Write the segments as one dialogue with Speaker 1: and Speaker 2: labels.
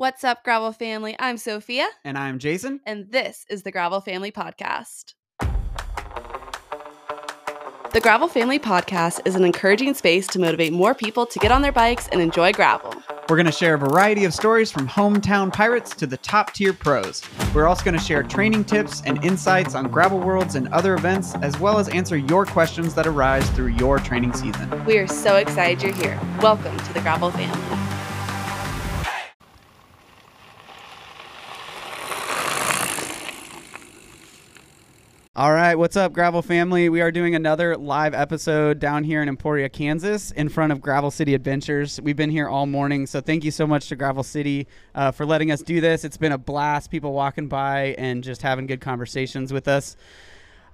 Speaker 1: What's up, Gravel family? I'm Sophia,
Speaker 2: And I'm Jason.
Speaker 1: and this is the Gravel Family Podcast. The Gravel Family Podcast is an encouraging space to motivate more people to get on their bikes and enjoy gravel.
Speaker 2: We're going to share a variety of stories from hometown pirates to the top tier pros. We're also going to share training tips and insights on gravel worlds and other events, as well as answer your questions that arise through your training season.
Speaker 1: We are so excited you're here. Welcome to the Gravel Family.
Speaker 2: All right, what's up, Gravel family? We are doing another live episode down here in Emporia, Kansas, in front of Gravel City Adventures. We've been here all morning, so thank you so much to Gravel City uh, for letting us do this. It's been a blast, people walking by and just having good conversations with us.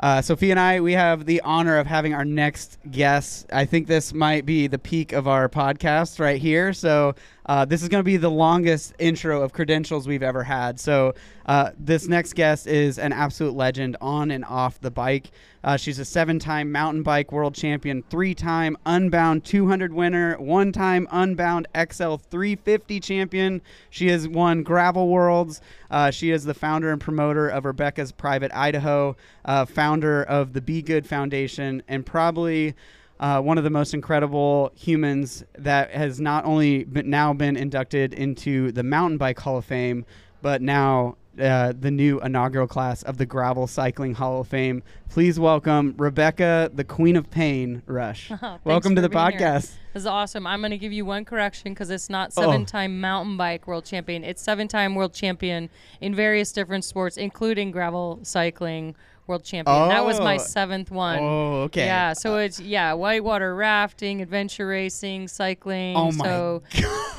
Speaker 2: Uh, Sophia and I, we have the honor of having our next guest. I think this might be the peak of our podcast right here. So, uh, this is going to be the longest intro of credentials we've ever had. So, uh, this next guest is an absolute legend on and off the bike. Uh, she's a seven time mountain bike world champion, three time Unbound 200 winner, one time Unbound XL 350 champion. She has won Gravel Worlds. Uh, she is the founder and promoter of Rebecca's Private Idaho, uh, founder of the Be Good Foundation, and probably. Uh, one of the most incredible humans that has not only been, now been inducted into the Mountain Bike Hall of Fame, but now uh, the new inaugural class of the Gravel Cycling Hall of Fame. Please welcome Rebecca, the Queen of Pain,
Speaker 3: Rusch.
Speaker 2: Welcome to the
Speaker 3: being here.
Speaker 2: podcast.
Speaker 3: This is awesome. I'm going to give you one correction because it's not
Speaker 2: Oh.
Speaker 3: seven-time mountain bike world champion. It's seven-time world champion in various different sports, including gravel cycling world champion. That was my
Speaker 2: Oh.
Speaker 3: seventh one.
Speaker 2: Oh, okay.
Speaker 3: Yeah, so it's yeah, whitewater rafting, adventure racing, cycling.
Speaker 2: Oh my
Speaker 3: so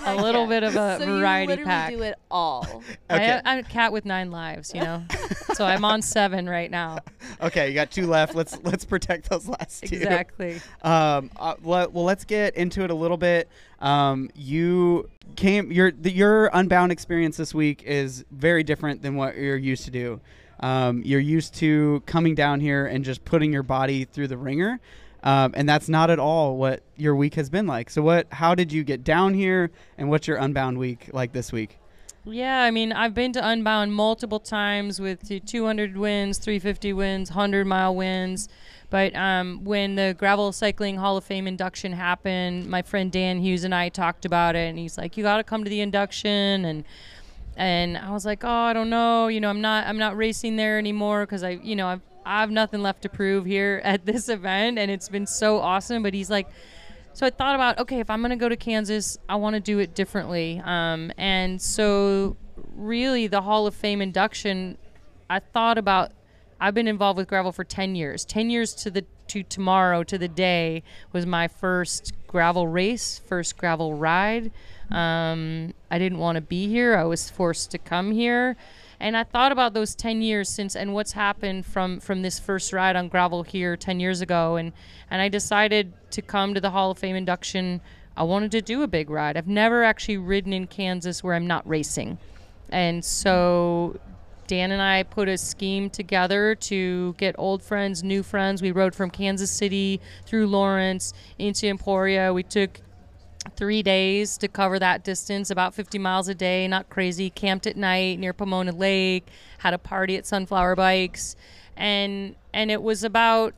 Speaker 3: a little bit of a
Speaker 1: so
Speaker 3: variety
Speaker 1: you literally
Speaker 3: pack.
Speaker 1: do it all.
Speaker 2: Okay.
Speaker 3: I, I'm a cat with nine lives, you know. so I'm on seven right now.
Speaker 2: Okay, you got two left. Let's let's protect those last two.
Speaker 3: Exactly.
Speaker 2: Um, uh, well, let's get into it a little bit. Um, you came your the, your unbound experience this week is very different than what you're used to do. Um, you're used to coming down here and just putting your body through the ringer, um, and that's not at all what your week has been like. So, what? How did you get down here, and what's your unbound week like this week?
Speaker 3: Yeah, I mean, I've been to Unbound multiple times with 200 wins, 350 wins, 100 mile wins. But um, when the Gravel Cycling Hall of Fame induction happened, my friend Dan Hughes and I talked about it, and he's like, "You got to come to the induction." And and I was like, "Oh, I don't know. You know, I'm not I'm not racing there anymore because I, you know, I've I have nothing left to prove here at this event, and it's been so awesome." But he's like, so I thought about, okay, if I'm to go to Kansas, I want to do it differently. Um, and so, really, the Hall of Fame induction, I thought about. I've been involved with gravel for 10 years. 10 years to the to tomorrow to the day was my first gravel race, first gravel ride. Um, I didn't want to be here. I was forced to come here. And I thought about those 10 years since and what's happened from from this first ride on gravel here 10 years ago and and I decided to come to the Hall of Fame induction. I wanted to do a big ride. I've never actually ridden in Kansas where I'm not racing. And so Dan and I put a scheme together to get old friends, new friends. We rode from Kansas City through Lawrence into Emporia. We took three days to cover that distance, about 50 miles a day, not crazy. Camped at night near Pomona Lake, had a party at Sunflower Bikes, and and it was about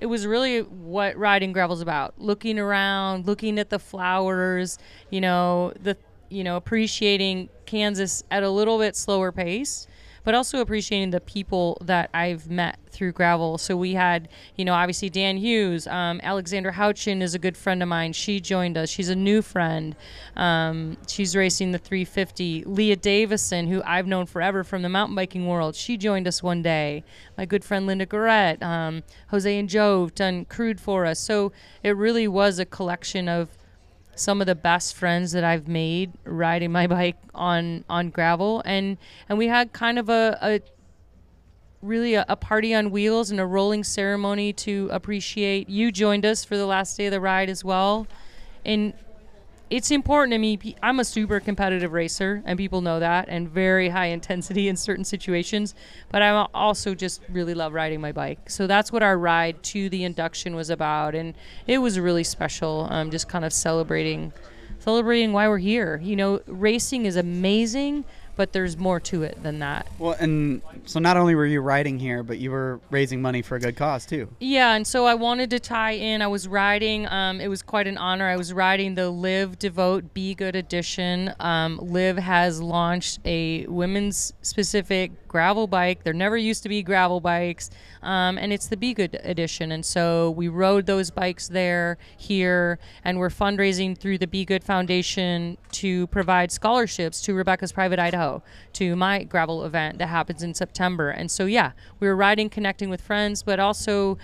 Speaker 3: it was really what riding gravel's about looking around looking at the flowers you know the you know appreciating kansas at a little bit slower pace but also appreciating the people that I've met through gravel. So we had, you know, obviously Dan Hughes, um, Alexandra Houchin is a good friend of mine. She joined us. She's a new friend. Um, she's racing the 350. Lea Davison, who I've known forever from the mountain biking world, she joined us one day. My good friend Linda Guerrette, um, Jose and Joe done crude for us. So it really was a collection of some of the best friends that I've made riding my bike on on gravel. And and we had kind of a, a really a, a party on wheels and a rolling ceremony to appreciate. You joined us for the last day of the ride as well. And it's important to me. I'm a super competitive racer, and people know that, and very high intensity in certain situations. But I al- also just really love riding my bike. So that's what our ride to the induction was about, and it was really special. Um, just kind of celebrating celebrating why we're here. You know, racing is amazing, but there's more to it than that.
Speaker 2: Well, and so not only were you riding here, but you were raising money for a good cause too.
Speaker 3: Yeah, and so I wanted to tie in. I was riding. Um, it was quite an honor. I was riding the Liv Devote Be Good edition. Um, Liv has launched a women's specific gravel bike. There never used to be gravel bikes, um, and it's the Be Good edition. And so we rode those bikes there, here, and we're fundraising through the Be Good Foundation to provide scholarships to Rebecca's Private Idaho, to my gravel event that happens in September. And so, yeah, we were riding, connecting with friends, but also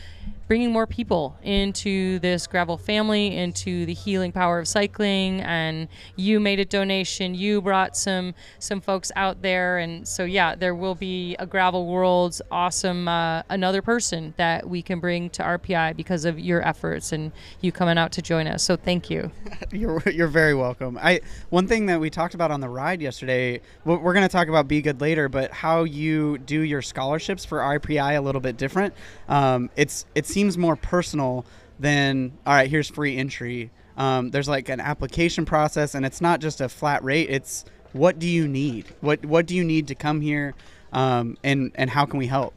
Speaker 3: bringing more people into this gravel family, into the healing power of cycling. And you made a donation. You brought some some folks out there, and so yeah, there will be a gravel world's awesome uh, another person that we can bring to RPI because of your efforts and you coming out to join us. So thank you.
Speaker 2: You're you're very welcome. I one thing that we talked about on the ride yesterday. We're going to talk about Be Good later, but how you do your scholarships for RPI a little bit different. Um, it's it seems more personal than all right. Here's free entry. Um, there's like an application process, and it's not just a flat rate. It's what do you need? What what do you need to come here? Um, and and how can we help?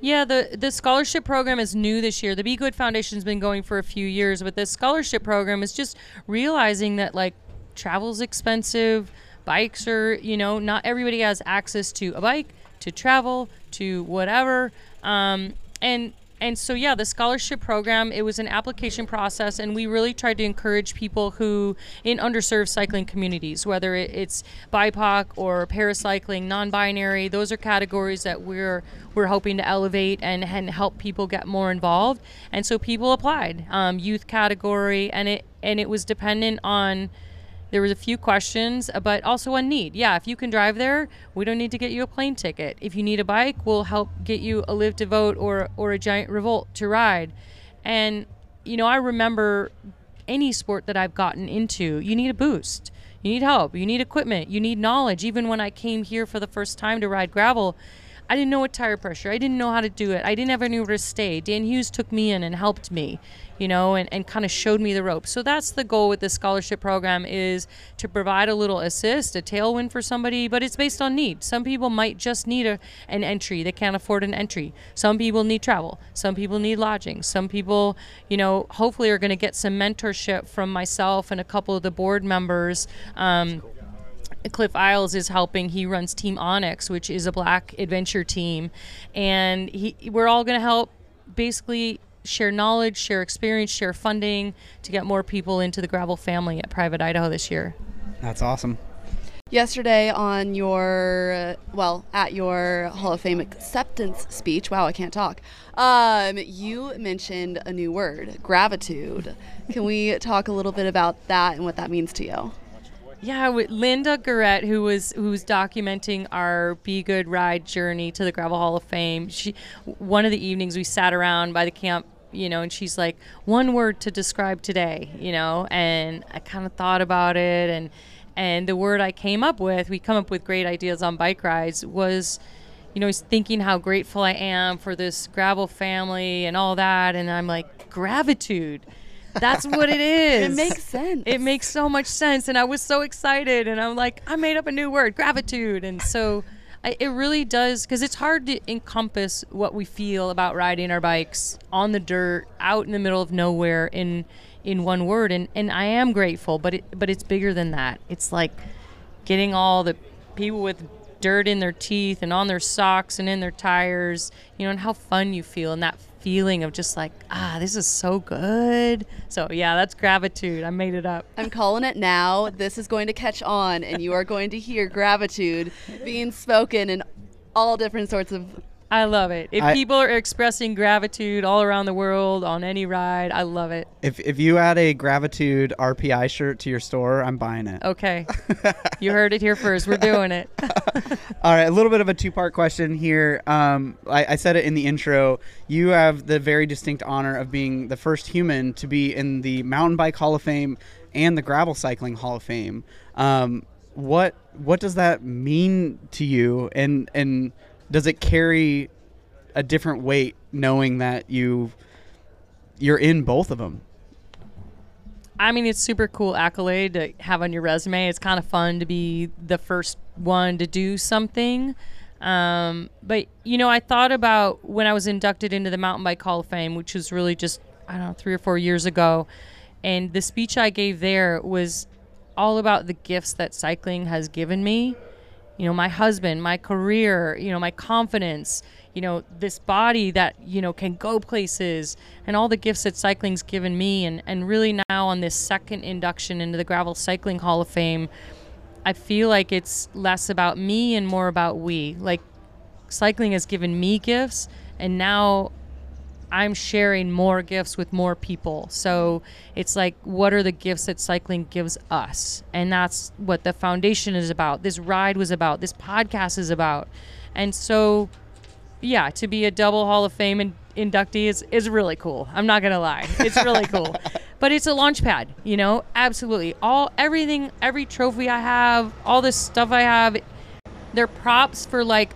Speaker 3: Yeah, the the scholarship program is new this year. The Be Good Foundation's been going for a few years, but this scholarship program is just realizing that like travel's expensive, bikes are, you know, not everybody has access to a bike, to travel, to whatever. Um, and and so yeah the scholarship program it was an application process and we really tried to encourage people who in underserved cycling communities whether it's bipoc or paracycling non-binary those are categories that we're we're hoping to elevate and, and help people get more involved. And so people applied um, youth category and it and it was dependent on there was a few questions, uh, but also a need. Yeah, if you can drive there, we don't need to get you a plane ticket. If you need a bike, we'll help get you a Liv Devote or or a Giant Revolt to ride. And you know, I remember any sport that I've gotten into, you need a boost. You need help. You need equipment. You need knowledge. Even when I came here for the first time to ride gravel, I didn't know what tire pressure. I didn't know how to do it. I didn't have anywhere to stay. Dan Hughes took me in and helped me, you know, and, and kind of showed me the ropes. So that's the goal with the scholarship program is to provide a little assist, a tailwind for somebody, but it's based on need. Some people might just need a, an entry. They can't afford an entry. Some people need travel. Some people need lodging. Some people, you know, hopefully are going to get some mentorship from myself and a couple of the board members. Um, Cliff Isles is helping. He runs Team Onyx, which is a black adventure team, and he we're all going to help basically share knowledge, share experience, share funding to get more people into the gravel family at Private Idaho this year.
Speaker 2: That's awesome.
Speaker 1: Yesterday on your, well, at your Hall of Fame acceptance speech, wow, I can't talk. Um, you mentioned a new word, gratitude. Can we talk a little bit about that and what that means to you?
Speaker 3: Yeah, with Linda Guerrette, who was who was documenting our Be Good ride journey to the Gravel Hall of Fame. She, one of the evenings we sat around by the camp, you know, and she's like, one word to describe today, you know, and I kind of thought about it, and and the word I came up with, we come up with great ideas on bike rides, was, you know, he's thinking how grateful I am for this gravel family and all that, and I'm like, gratitude that's what it is.
Speaker 1: it makes sense.
Speaker 3: It makes so much sense. And I was so excited. And I'm like, I made up a new word, gratitude. And so I, it really does, because it's hard to encompass what we feel about riding our bikes on the dirt, out in the middle of nowhere in in one word. And, and I am grateful, but it, but it's bigger than that. It's like getting all the people with dirt in their teeth and on their socks and in their tires, you know, and how fun you feel and that feeling of just like, ah, this is so good. So, yeah, that's gratitude. I made it up.
Speaker 1: I'm calling it now. This is going to catch on, and you are going to hear gratitude being spoken in all different sorts of
Speaker 3: I love it. If I, people are expressing gratitude all around the world on any ride, I love it.
Speaker 2: If, if you add a gratitude RPI shirt to your store, I'm buying it.
Speaker 3: Okay. you heard it here first. We're doing it.
Speaker 2: all right. A little bit of a two part question here. Um, I, I said it in the intro. You have the very distinct honor of being the first human to be in the Mountain Bike Hall of Fame and the Gravel Cycling Hall of Fame. Um, what what does that mean to you? And and does it carry a different weight knowing that you you're in both of them?
Speaker 3: I mean, it's super cool accolade to have on your resume. It's kind of fun to be the first one to do something. Um, but you know, I thought about when I was inducted into the Mountain Bike Hall of Fame, which was really just I don't know three or four years ago, and the speech I gave there was all about the gifts that cycling has given me. You know, my husband, my career, you know, my confidence, you know, this body that, you know, can go places and all the gifts that cycling's given me. And, and really now on this second induction into the Gravel Cycling Hall of Fame, I feel like it's less about me and more about we. Like cycling has given me gifts and now I'm sharing more gifts with more people. So it's like, what are the gifts that cycling gives us? And that's what the foundation is about. This ride was about. This podcast is about. And so, yeah, to be a double Hall of Fame in- inductee is, is really cool. I'm not gonna lie, it's really cool. But it's a launch pad, you know. Absolutely, all everything, every trophy I have, all this stuff I have, they're props for like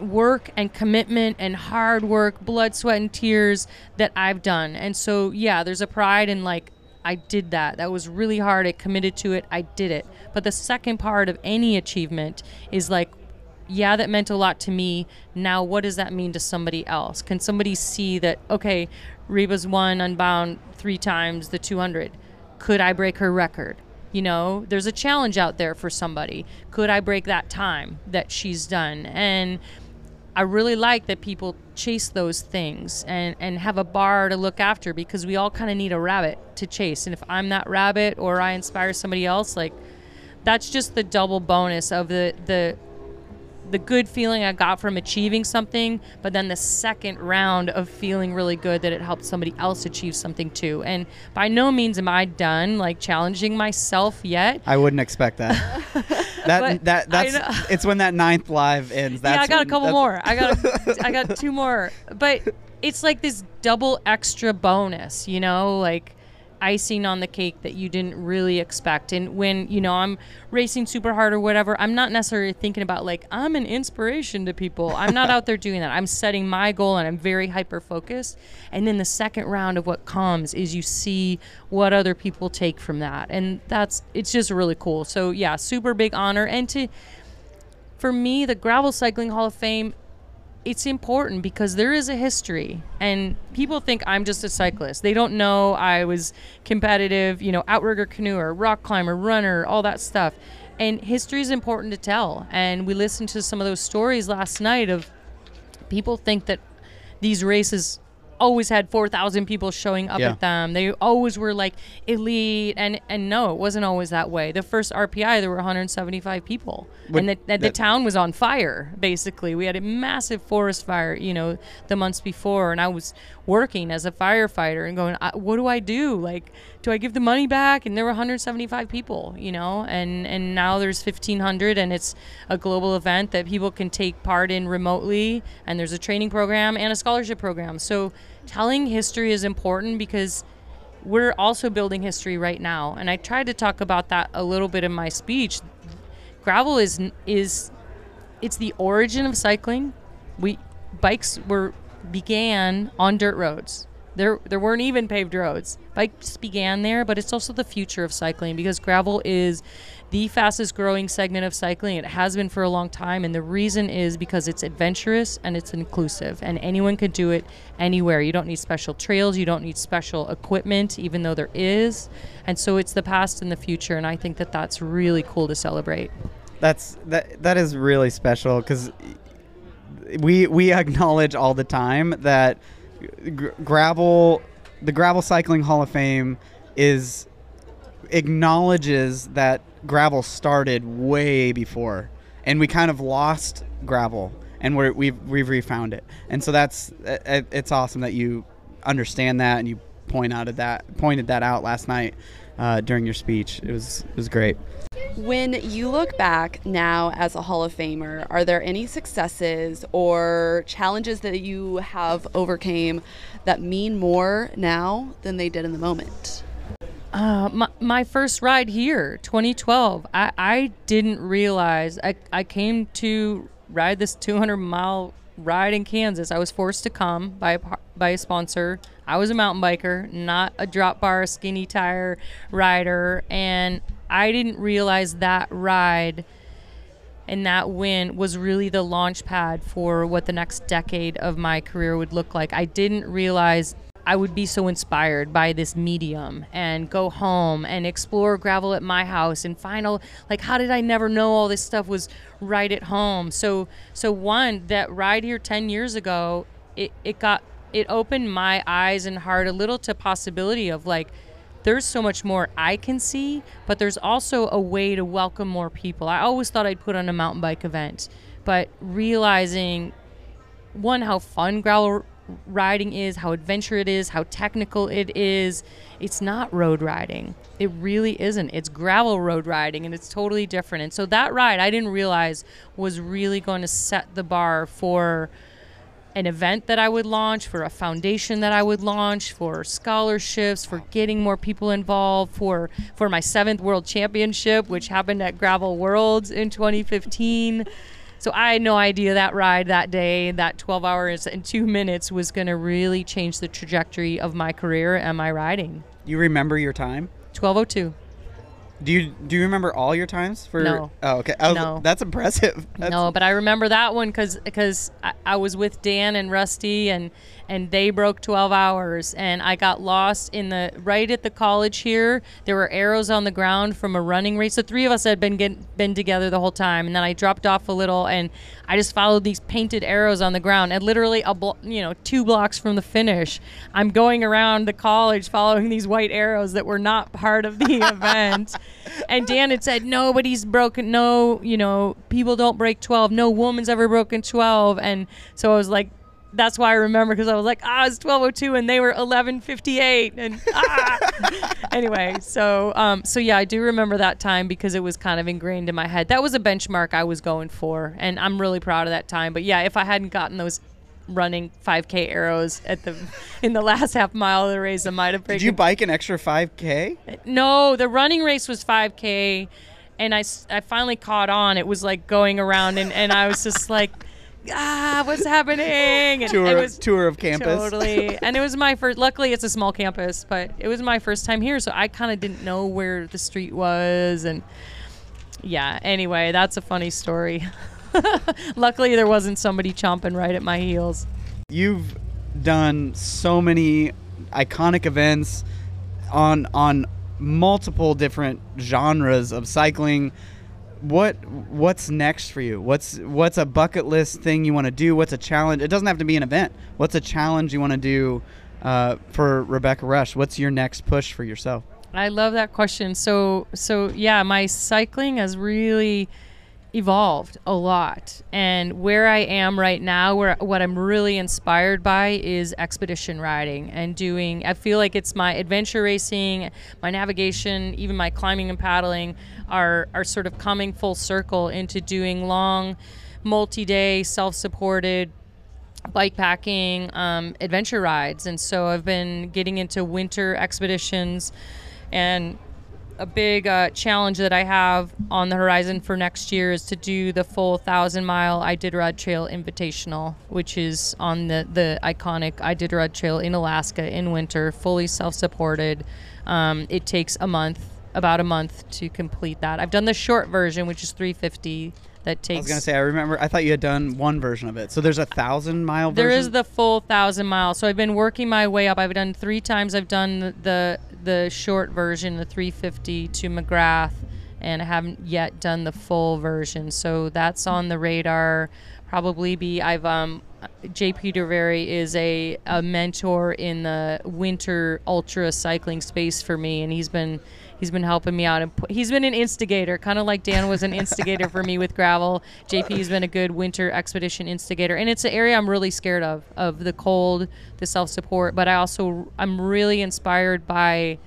Speaker 3: work and commitment and hard work, blood, sweat, and tears that I've done. And so, yeah, there's a pride in like, I did that. That was really hard. I committed to it. I did it. But the second part of any achievement is like, yeah, that meant a lot to me. Now, what does that mean to somebody else? Can somebody see that, okay, Reba's won Unbound three times the 200? Could I break her record? You know, there's a challenge out there for somebody. Could I break that time that she's done? And I really like that people chase those things and, and have a bar to look after because we all kind of need a rabbit to chase. And if I'm that rabbit or I inspire somebody else, like that's just the double bonus of the, the the good feeling I got from achieving something, but then the second round of feeling really good that it helped somebody else achieve something too. And by no means am I done like challenging myself yet.
Speaker 2: I wouldn't expect that. that that that's it's when that ninth live ends. That's
Speaker 3: yeah, I got a couple more. I got I got two more. But it's like this double extra bonus, you know, like icing on the cake that you didn't really expect. And when, you know, I'm racing super hard or whatever, I'm not necessarily thinking about like I'm an inspiration to people. I'm not out there doing that. I'm setting my goal and I'm very hyper focused. And then the second round of what comes is you see what other people take from that. And that's it's just really cool. So yeah, super big honor and to for me, the Gravel Cycling Hall of Fame, it's important because there is a history. And people think I'm just a cyclist. They don't know I was competitive, you know, outrigger canoeer, rock climber, runner, all that stuff. And history is important to tell. And we listened to some of those stories last night of people think that these races always had 4,000 people showing up
Speaker 2: Yeah.
Speaker 3: at them. They always were like elite and and no, it wasn't always that way. The first RPI there were 175 people. And the, the, the town was on fire basically. We had a massive forest fire, you know, the months before and I was working as a firefighter and going, I, what do I do? Like do I give the money back? And there were 175 people, you know, and and now there's 1500 and it's a global event that people can take part in remotely and there's a training program and a scholarship program. So telling history is important because we're also building history right now. And I tried to talk about that a little bit in my speech. Gravel is is it's the origin of cycling. We bikes were began on dirt roads. There there weren't even paved roads. Bikes began there, but it's also the future of cycling because gravel is the fastest growing segment of cycling. It has been for a long time and the reason is because it's adventurous and it's inclusive and anyone can do it anywhere. You don't need special trails, you don't need special equipment even though there is. And so it's the past and the future and I think that that's really cool to celebrate.
Speaker 2: That's that that is really special because we we acknowledge all the time that gr- gravel the gravel cycling hall of fame is acknowledges that gravel started way before and we kind of lost gravel and we're, we've we've refound it. And so that's uh, it's awesome that you understand that and you point out at that pointed that out last night uh, during your speech. It was it was great.
Speaker 1: When you look back now as a Hall of Famer, are there any successes or challenges that you have overcame that mean more now than they did in the moment?
Speaker 3: Uh, my, my first ride here, 2012, I, I didn't realize I, I came to ride this 200 mile ride in Kansas. I was forced to come by a by a sponsor. I was a mountain biker, not a drop bar, skinny tire rider. And I didn't realize that ride and that win was really the launch pad for what the next decade of my career would look like. I didn't realize I would be so inspired by this medium and go home and explore gravel at my house and find all like how did I never know all this stuff was right at home. So so one that ride here 10 years ago, it, it got it opened my eyes and heart a little to possibility of like there's so much more I can see, but there's also a way to welcome more people. I always thought I'd put on a mountain bike event, but realizing one how fun gravel riding is, how adventure it is, how technical it is, it's not road riding. It really isn't. It's gravel road riding and it's totally different. And so that ride I didn't realize was really going to set the bar for an event that I would launch, for a foundation that I would launch, for scholarships, for getting more people involved, for for my seventh world championship, which happened at Gravel Worlds in 2015. So I had no idea that ride that day, that 12 hours and two minutes, was going to really change the trajectory of my career and my riding.
Speaker 2: You remember your time?
Speaker 3: 1202.
Speaker 2: Do you do you remember all your times for?
Speaker 3: No.
Speaker 2: Oh, okay. Was-
Speaker 3: No.
Speaker 2: That's impressive. That's,
Speaker 3: no, but I remember that one because I, I was with Dan and Rusty and and they broke 12 hours and I got lost in the right at the college here. There were arrows on the ground from a running race. The three of us had been get, been together the whole time, and then I dropped off a little and I just followed these painted arrows on the ground. And literally a blo- you know two blocks from the finish, I'm going around the college following these white arrows that were not part of the event. And Dan had said nobody's broken. No, you know people don't break 12. No woman's ever broken 12. And so I was like that's why I remember because I was like, ah, it's 12:02 and they were 11:58 and ah. anyway, so um, so yeah, I do remember that time because it was kind of ingrained in my head. That was a benchmark I was going for, and I'm really proud of that time. But yeah, if I hadn't gotten those running 5K arrows at the in the last half mile of the race, I might have
Speaker 2: Did you bike an extra 5K?
Speaker 3: No, the running race was 5K, and I, I finally caught on. It was like going around, and, and I was just like, ah, what's happening? And
Speaker 2: Tour
Speaker 3: it
Speaker 2: of-
Speaker 3: was
Speaker 2: tour of campus.
Speaker 3: Totally. and it was my first, luckily, it's a small campus, but it was my first time here, so I kind of didn't know where the street was. And yeah, anyway, that's a funny story. luckily, there wasn't somebody chomping right at my heels.
Speaker 2: You've done so many iconic events on on multiple different genres of cycling. What what's next for you? What's what's a bucket list thing you want to do? What's a challenge? It doesn't have to be an event. What's a challenge you want to do uh, for Rebecca Rusch? What's your next push for yourself?
Speaker 3: I love that question. So so yeah, my cycling has really evolved a lot. And where I am right now, where what I'm really inspired by is expedition riding and doing I feel like it's my adventure racing, my navigation, even my climbing and paddling are are sort of coming full circle into doing long multi-day self-supported bike packing um, adventure rides. And so i've been getting into winter expeditions and a big uh, challenge that i have on the horizon for next year is to do the full thousand mile iditarod trail invitational which is on the, the iconic iditarod trail in alaska in winter fully self-supported. Um, it takes a month about a month to complete that i've done the short version which is 350 that takes.
Speaker 2: I was gonna say I remember. I thought you had done one version of it. So there's a thousand mile version.
Speaker 3: There is the full thousand miles. So I've been working my way up. I've done three times. I've done the, the short version, the 350 to McGrath, and I haven't yet done the full version. So that's on the radar. Probably be. I've um. Jay Petervary is a, a mentor in the winter ultra cycling space for me, and he's been he's been helping me out and he's been an instigator kind of like dan was an instigator for me with gravel jp's been a good winter expedition instigator and it's an area i'm really scared of of the cold the self-support but i also i'm really inspired by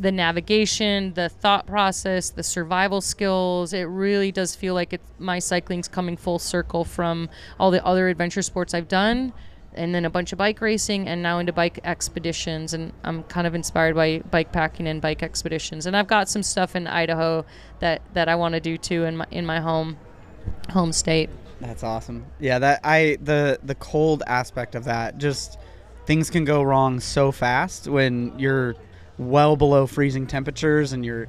Speaker 3: the navigation the thought process the survival skills. It really does feel like it's my cycling's coming full circle from all the other adventure sports i've done and then a bunch of bike racing and now into bike expeditions and I'm kind of inspired by bike packing and bike expeditions. And I've got some stuff in Idaho that that I want to do too in my in my home home state.
Speaker 2: That's awesome. Yeah, that I the the cold aspect of that just things can go wrong so fast when you're well below freezing temperatures and you're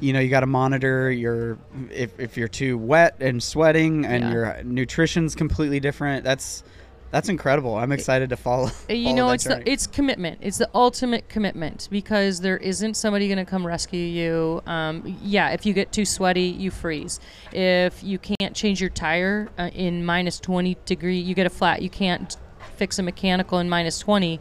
Speaker 2: you know you got to monitor your if, if you're too wet and sweating and
Speaker 3: Yeah.
Speaker 2: your nutrition's completely different that's that's incredible i'm excited to follow
Speaker 3: You
Speaker 2: follow
Speaker 3: know, it's
Speaker 2: journey.
Speaker 3: the, it's commitment. It's the ultimate commitment because there isn't somebody going to come rescue you. Um, yeah, if you get too sweaty, you freeze. If you can't change your tire uh, in minus 20 degree, you get a flat. You can't fix a mechanical in minus 20.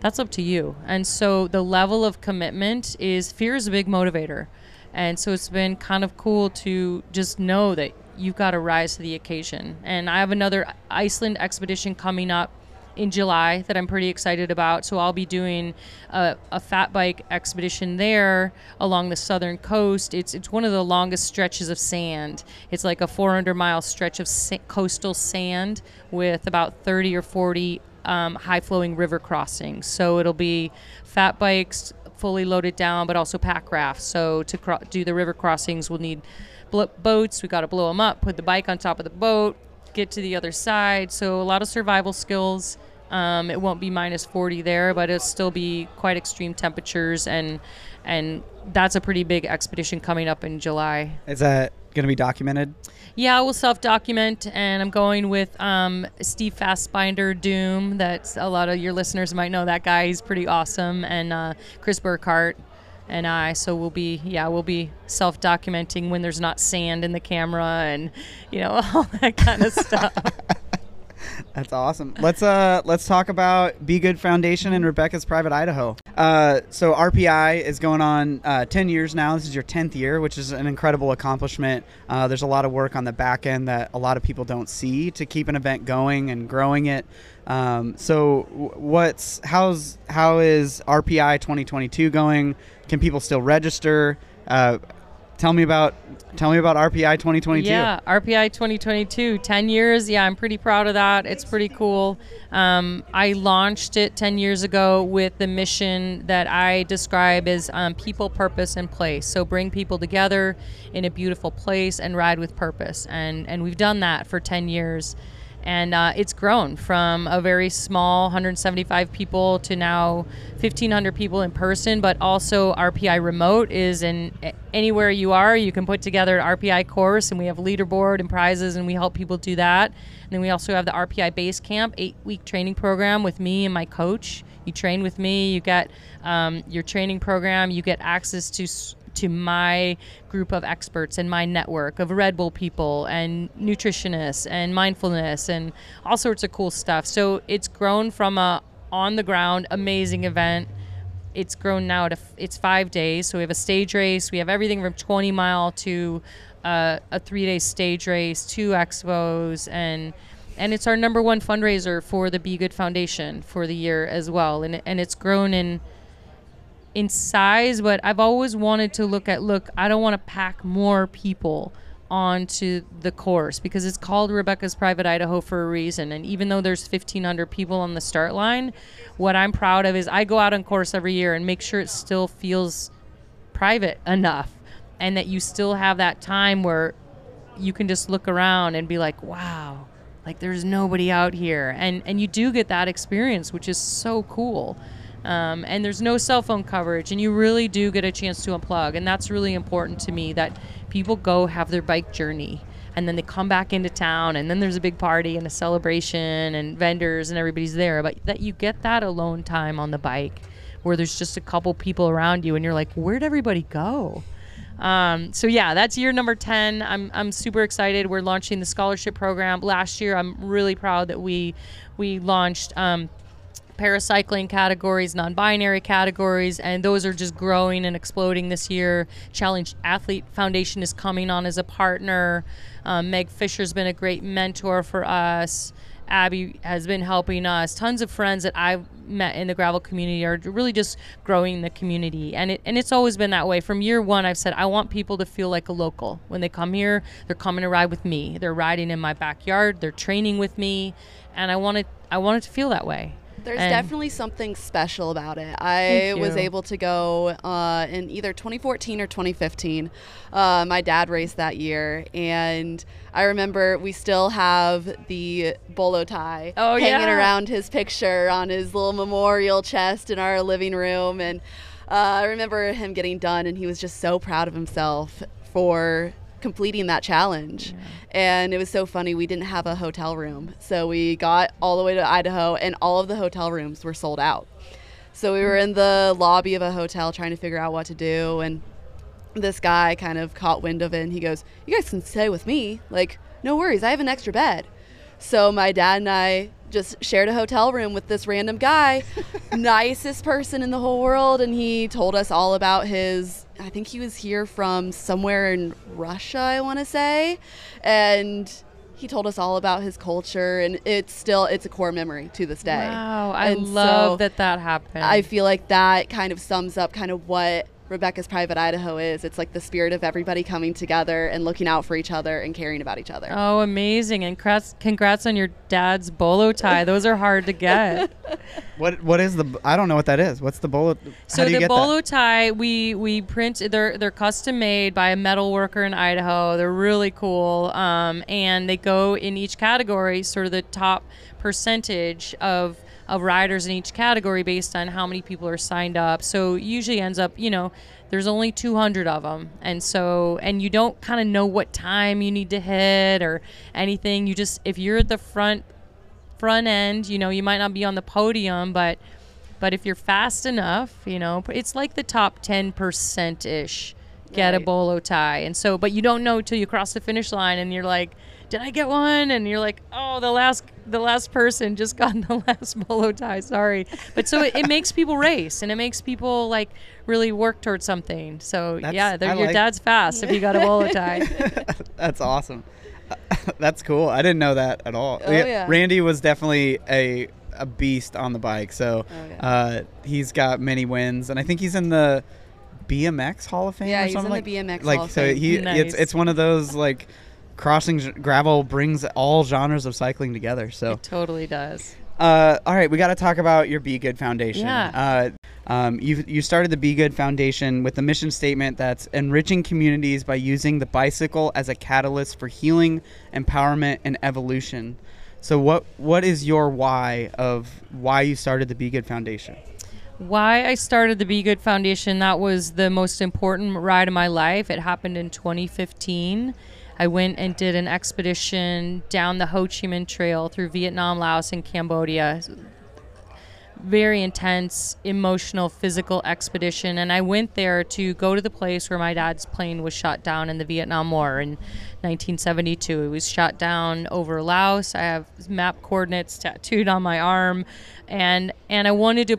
Speaker 3: That's up to you. And so the level of commitment is fear is a big motivator. And so it's been kind of cool to just know that you've got to rise to the occasion. And I have another Iceland expedition coming up in July that I'm pretty excited about. So I'll be doing a, a fat bike expedition there along the southern coast. It's it's one of the longest stretches of sand. It's like a 400 mile stretch of sa- coastal sand with about 30 or 40 um, high flowing river crossings. So it'll be fat bikes fully loaded down, but also pack rafts. So to cro- do the river crossings, we'll need boats. We got to blow them up, put the bike on top of the boat, get to the other side. So a lot of survival skills. Um, it won't be minus 40 there, but it'll still be quite extreme temperatures, and and that's a pretty big expedition coming up in July.
Speaker 2: is that going to be documented
Speaker 3: Yeah, I will self document, and I'm going with um, Steve Fassbinder Doom. That's a lot of your listeners might know that guy. He's pretty awesome, and uh, Chris Burkard and I. So we'll be yeah we'll be self documenting when there's not sand in the camera and you know all that kind of stuff.
Speaker 2: That's awesome. Let's uh let's talk about Be Good Foundation and Rebecca's Private Idaho. Uh, so RPI is going on uh, ten years now. This is your tenth year, which is an incredible accomplishment. Uh, there's a lot of work on the back end that a lot of people don't see to keep an event going and growing it. Um, so what's how's how is RPI 2022 going? Can people still register? Uh, tell me about tell me about RPI 2022.
Speaker 3: Yeah, RPI 2022, 10 years. Yeah, I'm pretty proud of that. It's pretty cool. Um, I launched it 10 years ago with the mission that I describe as um, people, purpose, and place. So bring people together in a beautiful place and ride with purpose. And, and we've done that for 10 years. And uh, it's grown from a very small 175 people to now 1,500 people in person, but also RPI Remote is in anywhere you are, you can put together an RPI course, and we have leaderboard and prizes, and we help people do that. And then we also have the RPI Base Camp, eight week training program with me and my coach. You train with me, you get um, your training program, you get access to s- to my group of experts and my network of Red Bull people and nutritionists and mindfulness and all sorts of cool stuff. So it's grown from a on the ground amazing event. It's grown now to f- it's five days. So we have a stage race. We have everything from 20 mile to uh, a three day stage race, two expos, and and it's our number one fundraiser for the Be Good Foundation for the year as well. And and it's grown in in size, but I've always wanted to look at look, I don't want to pack more people onto the course because it's called Rebecca's Private Idaho for a reason. And even though there's 1500 people on the start line, what I'm proud of is I go out on course every year and make sure it still feels private enough and that you still have that time where you can just look around and be like, "Wow, like there's nobody out here," and and you do get that experience, which is so cool. Um, and there's no cell phone coverage, and you really do get a chance to unplug, and that's really important to me. That people go have their bike journey, and then they come back into town, and then there's a big party and a celebration, and vendors and everybody's there. But that you get that alone time on the bike, where there's just a couple people around you, and you're like, "Where'd everybody go?" Um, so yeah, that's year number 10. I'm, I'm super excited. We're launching the scholarship program. Last year, I'm really proud that we we launched um, paracycling categories, non-binary categories, and those are just growing and exploding this year. Challenge Athlete Foundation is coming on as a partner. Um, Meg Fisher's been a great mentor for us. Abby has been helping us. Tons of friends that I've met in the gravel community are really just growing the community, and it and it's always been that way. From year one, I've said I want people to feel like a local when they come here. They're coming to ride with me. They're riding in my backyard. They're training with me, and I want it. I want it to feel that way.
Speaker 1: There's
Speaker 3: And-
Speaker 1: definitely something special about it. I was able to go uh, in either 2014 or 2015. Uh, my dad raced that year, and I remember we still have the bolo tie
Speaker 3: Oh,
Speaker 1: hanging
Speaker 3: yeah.
Speaker 1: around his picture on his little memorial chest in our living room. And uh, I remember him getting done, and he was just so proud of himself for completing that challenge. And it was so funny. We didn't have a hotel room. So we got all the way to Idaho, and all of the hotel rooms were sold out. So we were in the lobby of a hotel trying to figure out what to do. And this guy kind of caught wind of it, and he goes, You guys can stay with me. Like, no worries. I have an extra bed. So my dad and I just shared a hotel room with this random guy, nicest person in the whole world, and he told us all about his. I think he was here from somewhere in Russia, I want to say, and he told us all about his culture, and it's still it's a core memory to this day.
Speaker 3: Wow, I
Speaker 1: And
Speaker 3: love
Speaker 1: so
Speaker 3: that that happened.
Speaker 1: I feel like that kind of sums up kind of what Rebecca's Private Idaho is. It's like the spirit of everybody coming together and looking out for each other and caring about each other.
Speaker 3: Oh, amazing! And congrats, congrats on your dad's bolo tie. Those are hard to get.
Speaker 2: What what is the? I don't know what that is. What's the bolo?
Speaker 3: So
Speaker 2: how do you
Speaker 3: the
Speaker 2: get
Speaker 3: bolo
Speaker 2: that?
Speaker 3: tie, we we print. They're they're custom made by a metal worker in Idaho. They're really cool, um, and they go in each category, sort of the top percentage of of riders in each category based on how many people are signed up. So usually ends up, you know, there's only 200 of them, and so and you don't kind of know what time you need to hit or anything. You just if you're at the front front end, you know, you might not be on the podium, but but if you're fast enough, you know, it's like the top 10% ish get a bolo tie. And so, but you don't know until you cross the finish line and you're like, did I get one? And you're like, oh, the last the last person just got the last bolo tie. Sorry, but so it, it makes people race and it makes people like really work towards something. So
Speaker 2: That's-
Speaker 3: yeah, your
Speaker 2: like-
Speaker 3: dad's fast if you got a bolo tie.
Speaker 2: That's awesome. That's cool. I didn't know that at all.
Speaker 1: Oh, yeah.
Speaker 2: Randy was definitely a a beast on the bike. So
Speaker 1: Oh, yeah.
Speaker 2: uh, he's got many wins, and I think he's in the BMX Hall of Fame.
Speaker 1: Yeah,
Speaker 2: or
Speaker 1: he's in
Speaker 2: something
Speaker 1: the
Speaker 2: like,
Speaker 1: BMX
Speaker 2: Like
Speaker 1: Hall of
Speaker 2: so,
Speaker 1: Fame.
Speaker 2: he it's it's one of those like crossing gravel brings all genres of cycling together. So
Speaker 3: It totally does.
Speaker 2: uh, all right, we got to talk about your Be Good Foundation.
Speaker 3: Yeah.
Speaker 2: Uh, um, you you started the Be Good Foundation with a mission statement that's enriching communities by using the bicycle as a catalyst for healing, empowerment, and evolution. So what what is your why of why you started the Be Good Foundation?
Speaker 3: why I started the Be Good Foundation, that was the most important ride of my life. It happened in 2015. I went and did an expedition down the Ho Chi Minh Trail through Vietnam, Laos, and Cambodia. Very intense, emotional, physical expedition. And I went there to go to the place where my dad's plane was shot down in the Vietnam War in 1972. It was shot down over Laos. I have map coordinates tattooed on my arm. And, and I wanted to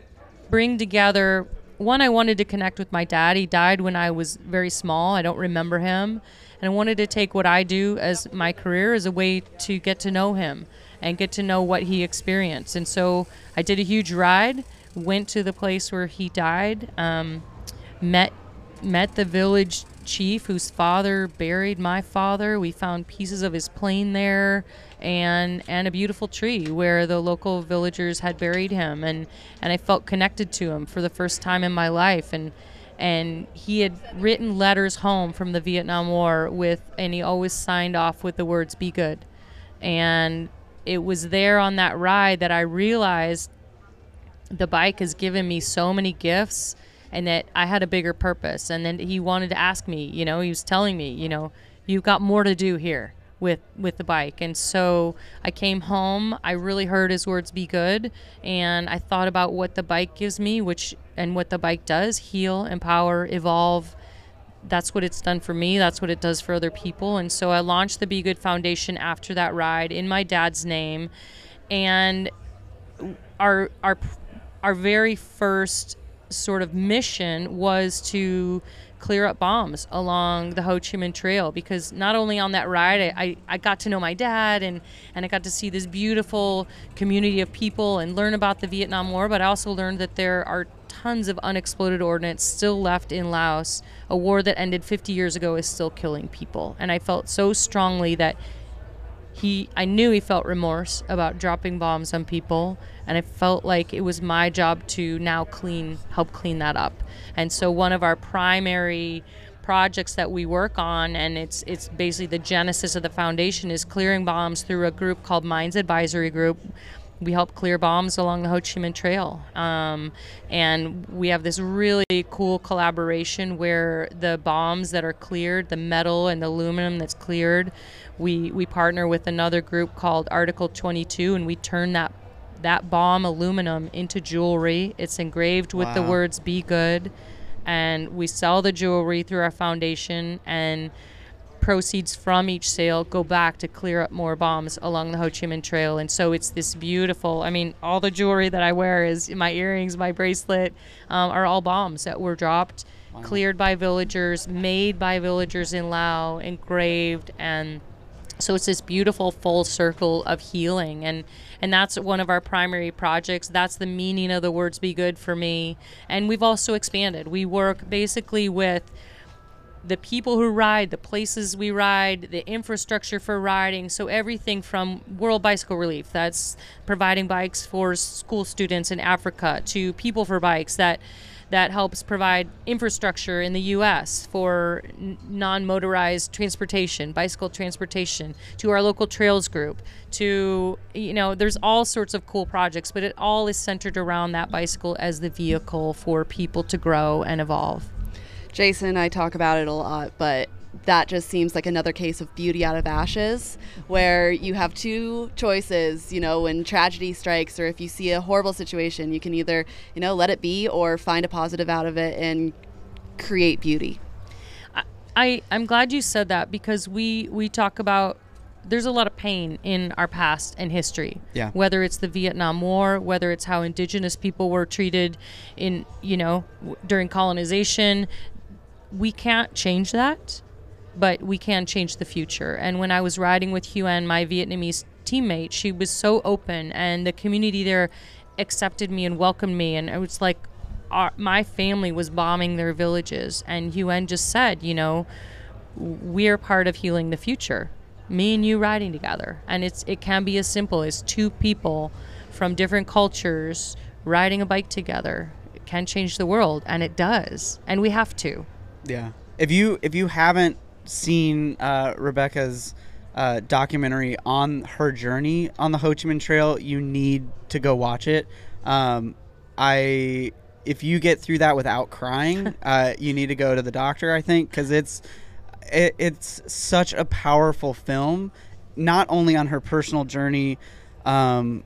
Speaker 3: bring together one i wanted to connect with my dad he died when i was very small i don't remember him and i wanted to take what i do as my career as a way to get to know him and get to know what he experienced. And so i did a huge ride went to the place where he died um, met met the village chief whose father buried my father. We found pieces of his plane there and and a beautiful tree where the local villagers had buried him. And and I felt connected to him for the first time in my life. And and he had written letters home from the Vietnam War with and he always signed off with the words be good. And it was there on that ride that I realized the bike has given me so many gifts and that I had a bigger purpose. And then he wanted to ask me, you know, he was telling me, you know, you've got more to do here with with the bike. And so I came home, I really heard his words be good, and I thought about what the bike gives me, which and what the bike does, heal, empower, evolve. That's what it's done for me. That's what it does for other people. And so I launched the Be Good Foundation after that ride in my dad's name. And our our our very first sort of mission was to clear up bombs along the Ho Chi Minh Trail because not only on that ride I, I, I got to know my dad and, and I got to see this beautiful community of people and learn about the Vietnam War, but I also learned that there are tons of unexploded ordnance still left in Laos. A war that ended 50 years ago is still killing people. And I felt so strongly that he I knew he felt remorse about dropping bombs on people and I felt like it was my job to now clean help clean that up. And so one of our primary projects that we work on and it's it's basically the genesis of the foundation is clearing bombs through a group called Mines Advisory Group we help clear bombs along the Ho Chi Minh Trail. Um, and we have this really cool collaboration where the bombs that are cleared, the metal and the aluminum that's cleared, we, we partner with another group called Article 22 and we turn that that bomb aluminum into jewelry. It's engraved with the words "Be Good," and we sell the jewelry through our foundation. And proceeds from each sale go back to clear up more bombs along the Ho Chi Minh Trail. And so it's this beautiful. I mean, all the jewelry that I wear is my earrings, my bracelet, um, are all bombs that were dropped, cleared by villagers, made by villagers in Lao, engraved, and so it's this beautiful full circle of healing. And and that's one of our primary projects. That's the meaning of the words be good for me. And we've also expanded. We work basically with the people who ride, the places we ride, the infrastructure for riding. So everything from World Bicycle Relief, that's providing bikes for school students in Africa, to People for Bikes, that that helps provide infrastructure in the U.S. for non-motorized transportation, bicycle transportation, to our local trails group, to you know, there's all sorts of cool projects, but it all is centered around that bicycle as the vehicle for people to grow and evolve.
Speaker 1: Jason and I talk about it a lot, but that just seems like another case of beauty out of ashes, where you have two choices. You know, when tragedy strikes, or if you see a horrible situation, you can either, you know, let it be or find a positive out of it and create beauty.
Speaker 3: I I'm glad you said that because we we talk about there's a lot of pain in our past and history.
Speaker 2: Yeah.
Speaker 3: Whether it's the Vietnam War, whether it's how indigenous people were treated in, you know, w- during colonization, we can't change that, but we can change the future. And when I was riding with Huan, my Vietnamese teammate, she was so open and the community there accepted me and welcomed me and it was like our, my family was bombing their villages and Huan just said, you know, we're part of healing the future. Me and you riding together. And it's it can be as simple as two people from different cultures riding a bike together. It can change the world and it does. And we have to.
Speaker 2: Yeah. If you if you haven't seen uh, Rebecca's uh, documentary on her journey on the Ho Chi Minh Trail, you need to go watch it. Um, I if you get through that without crying, uh, you need to go to the doctor. I think because it's it, it's such a powerful film, not only on her personal journey um,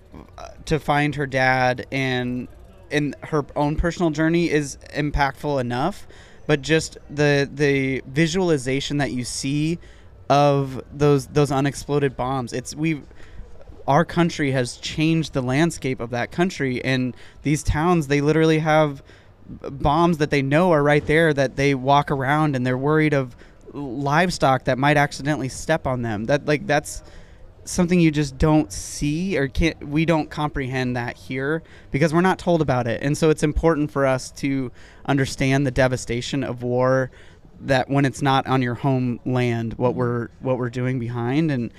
Speaker 2: to find her dad and in her own personal journey is impactful enough, but just the the visualization that you see of those those unexploded bombs. It's we our country has changed the landscape of that country and these towns they literally have bombs that they know are right there that they walk around and they're worried of livestock that might accidentally step on them that like that's something you just don't see or can't we don't comprehend that here because we're not told about it. And so it's important for us to understand the devastation of war that when it's not on your homeland what we're what we're doing behind. And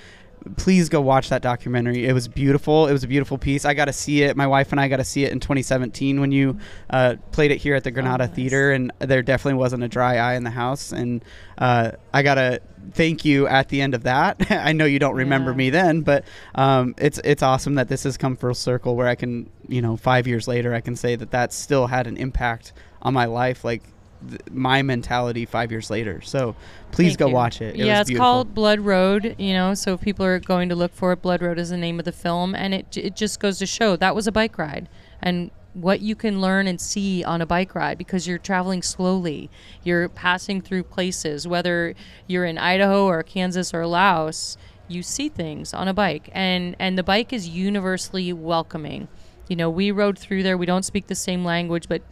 Speaker 2: please go watch that documentary. It was beautiful. It was a beautiful piece. I got to see it. My wife and i got to see it in 2017 when you uh, played it here at the granada
Speaker 3: nice.
Speaker 2: theater and there definitely wasn't a dry eye in the house and uh, i gotta thank you at the end of that. I know you don't remember
Speaker 3: Yeah.
Speaker 2: me then but um, it's it's awesome that this has come full circle where i can you know five years later i can say that that still had an impact on my life like th- my mentality five years later so please
Speaker 3: Thank
Speaker 2: go
Speaker 3: you.
Speaker 2: watch it, it
Speaker 3: yeah, it's
Speaker 2: beautiful.
Speaker 3: called Blood Road. You know, so if people are going to look for it, Blood Road is the name of the film, and it it just goes to show that was a bike ride, and what you can learn and see on a bike ride because you're traveling slowly, you're passing through places, whether you're in Idaho or Kansas or Laos, you see things on a bike, and and the bike is universally welcoming. You know, we rode through there. We don't speak the same language, but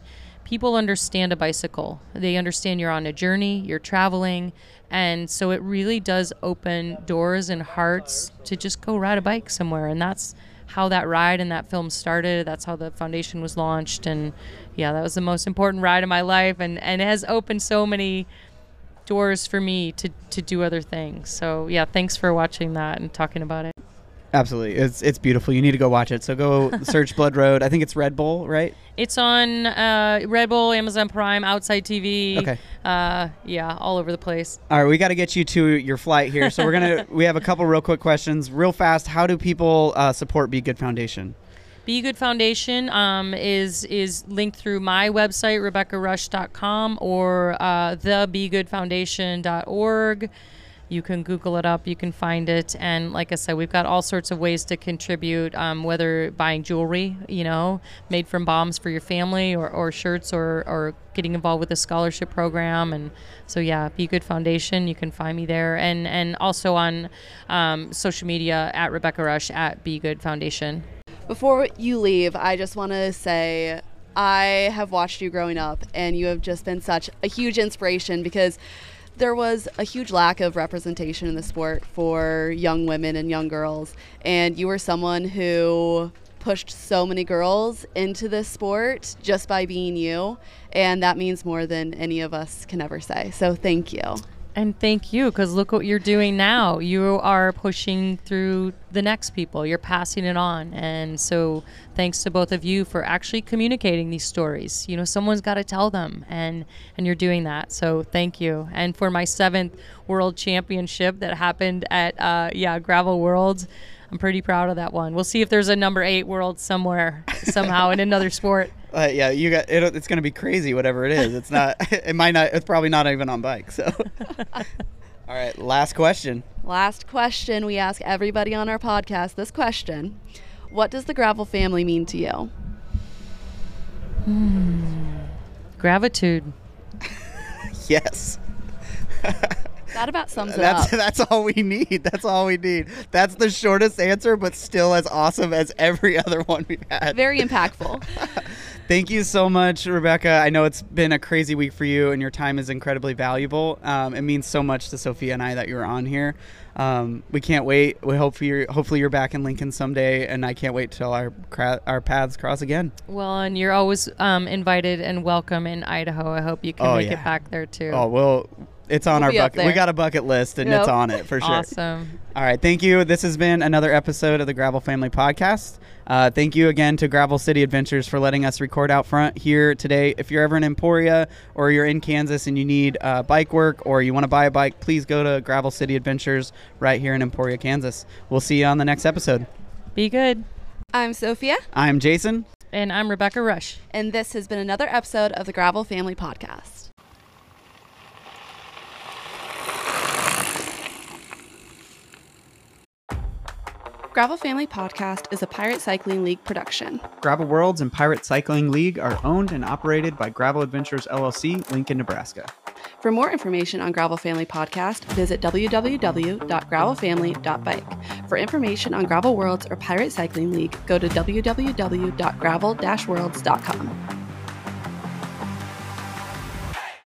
Speaker 3: people understand a bicycle. They understand you're on a journey, you're traveling, and so it really does open doors and hearts to just go ride a bike somewhere. And that's how that ride and that film started. That's how the foundation was launched. And yeah, that was the most important ride of my life, and and it has opened so many doors for me to to do other things. So yeah, thanks for watching that and talking about it.
Speaker 2: Absolutely, it's it's beautiful. You need to go watch it. So go search Blood Road. I think it's Red Bull, right?
Speaker 3: It's on uh, Red Bull, Amazon Prime, Outside TV.
Speaker 2: Okay.
Speaker 3: Uh, yeah, all over the place.
Speaker 2: All right, we got to get you to your flight here. So we're gonna we have a couple real quick questions, real fast. How do people uh, support Be Good Foundation?
Speaker 3: Be Good Foundation um, is is linked through my website rebeccarusch.com or uh, thebegoodfoundation.org. You can Google it up, you can find it, and like I said, we've got all sorts of ways to contribute. Um, whether buying jewelry, you know, made from bombs for your family, or, or shirts, or or getting involved with a scholarship program, and so yeah, Be Good Foundation. You can find me there, and and also on um, social media at Rebecca Rusch at Be Good Foundation.
Speaker 1: Before you leave, I just want to say I have watched you growing up, and you have just been such a huge inspiration because there was a huge lack of representation in the sport for young women and young girls. And you were someone who pushed so many girls into this sport just by being you. And that means more than any of us can ever say. So thank you.
Speaker 3: And thank you, because look what you're doing now. You are pushing through the next people, you're passing it on. And so, thanks to both of you for actually communicating these stories. You know, someone's got to tell them, and, and you're doing that. So, thank you. And for my seventh world championship that happened at, uh, yeah, Gravel Worlds. I'm pretty proud of that one. We'll see if there's a number eight world somewhere, somehow in another sport.
Speaker 2: Uh, yeah, you got it, it's going to be crazy. Whatever it is, it's not. It might not. It's probably not even on bike. So, all right. Last question.
Speaker 1: Last question. We ask everybody on our podcast this question What does the gravel family mean to you?
Speaker 3: Gratitude.
Speaker 2: Yes.
Speaker 1: That about sums it
Speaker 2: That's
Speaker 1: up.
Speaker 2: that's all we need. That's all we need. That's the shortest answer, but still as awesome as every other one we've had.
Speaker 1: Very impactful.
Speaker 2: Thank you so much, Rebecca. I know it's been a crazy week for you, and your time is incredibly valuable. Um, it means so much to Sophia and I that you're on here. Um, we can't wait. We hope you're hopefully you're back in Lincoln someday, and I can't wait till our cra- our paths cross again.
Speaker 3: Well, and you're always um, invited and welcome in Idaho. I hope you can
Speaker 2: Oh,
Speaker 3: make
Speaker 2: yeah.
Speaker 3: it back there too.
Speaker 2: Oh well, it's on
Speaker 1: We'll
Speaker 2: our bucket. We got a bucket list, and it's on it for sure.
Speaker 3: Awesome.
Speaker 2: All right, thank you. This has been another episode of the Gravel Family Podcast. Uh, thank you again to Gravel City Adventures for letting us record out front here today. If you're ever in Emporia or you're in Kansas and you need uh, bike work or you want to buy a bike, please go to Gravel City Adventures right here in Emporia, Kansas. We'll see you on the next episode.
Speaker 3: Be good.
Speaker 1: I'm Sophia,
Speaker 2: I'm Jason.
Speaker 3: And I'm Rebecca Rusch.
Speaker 1: and this has been another episode of the Gravel Family Podcast. Gravel Family Podcast is a Pirate Cycling League production.
Speaker 2: Gravel Worlds and Pirate Cycling League are owned and operated by Gravel Adventures LLC, Lincoln, Nebraska.
Speaker 1: For more information on Gravel Family Podcast, visit www.gravelfamily.bike. For information on Gravel Worlds or Pirate Cycling League, go to www.gravel-worlds.com.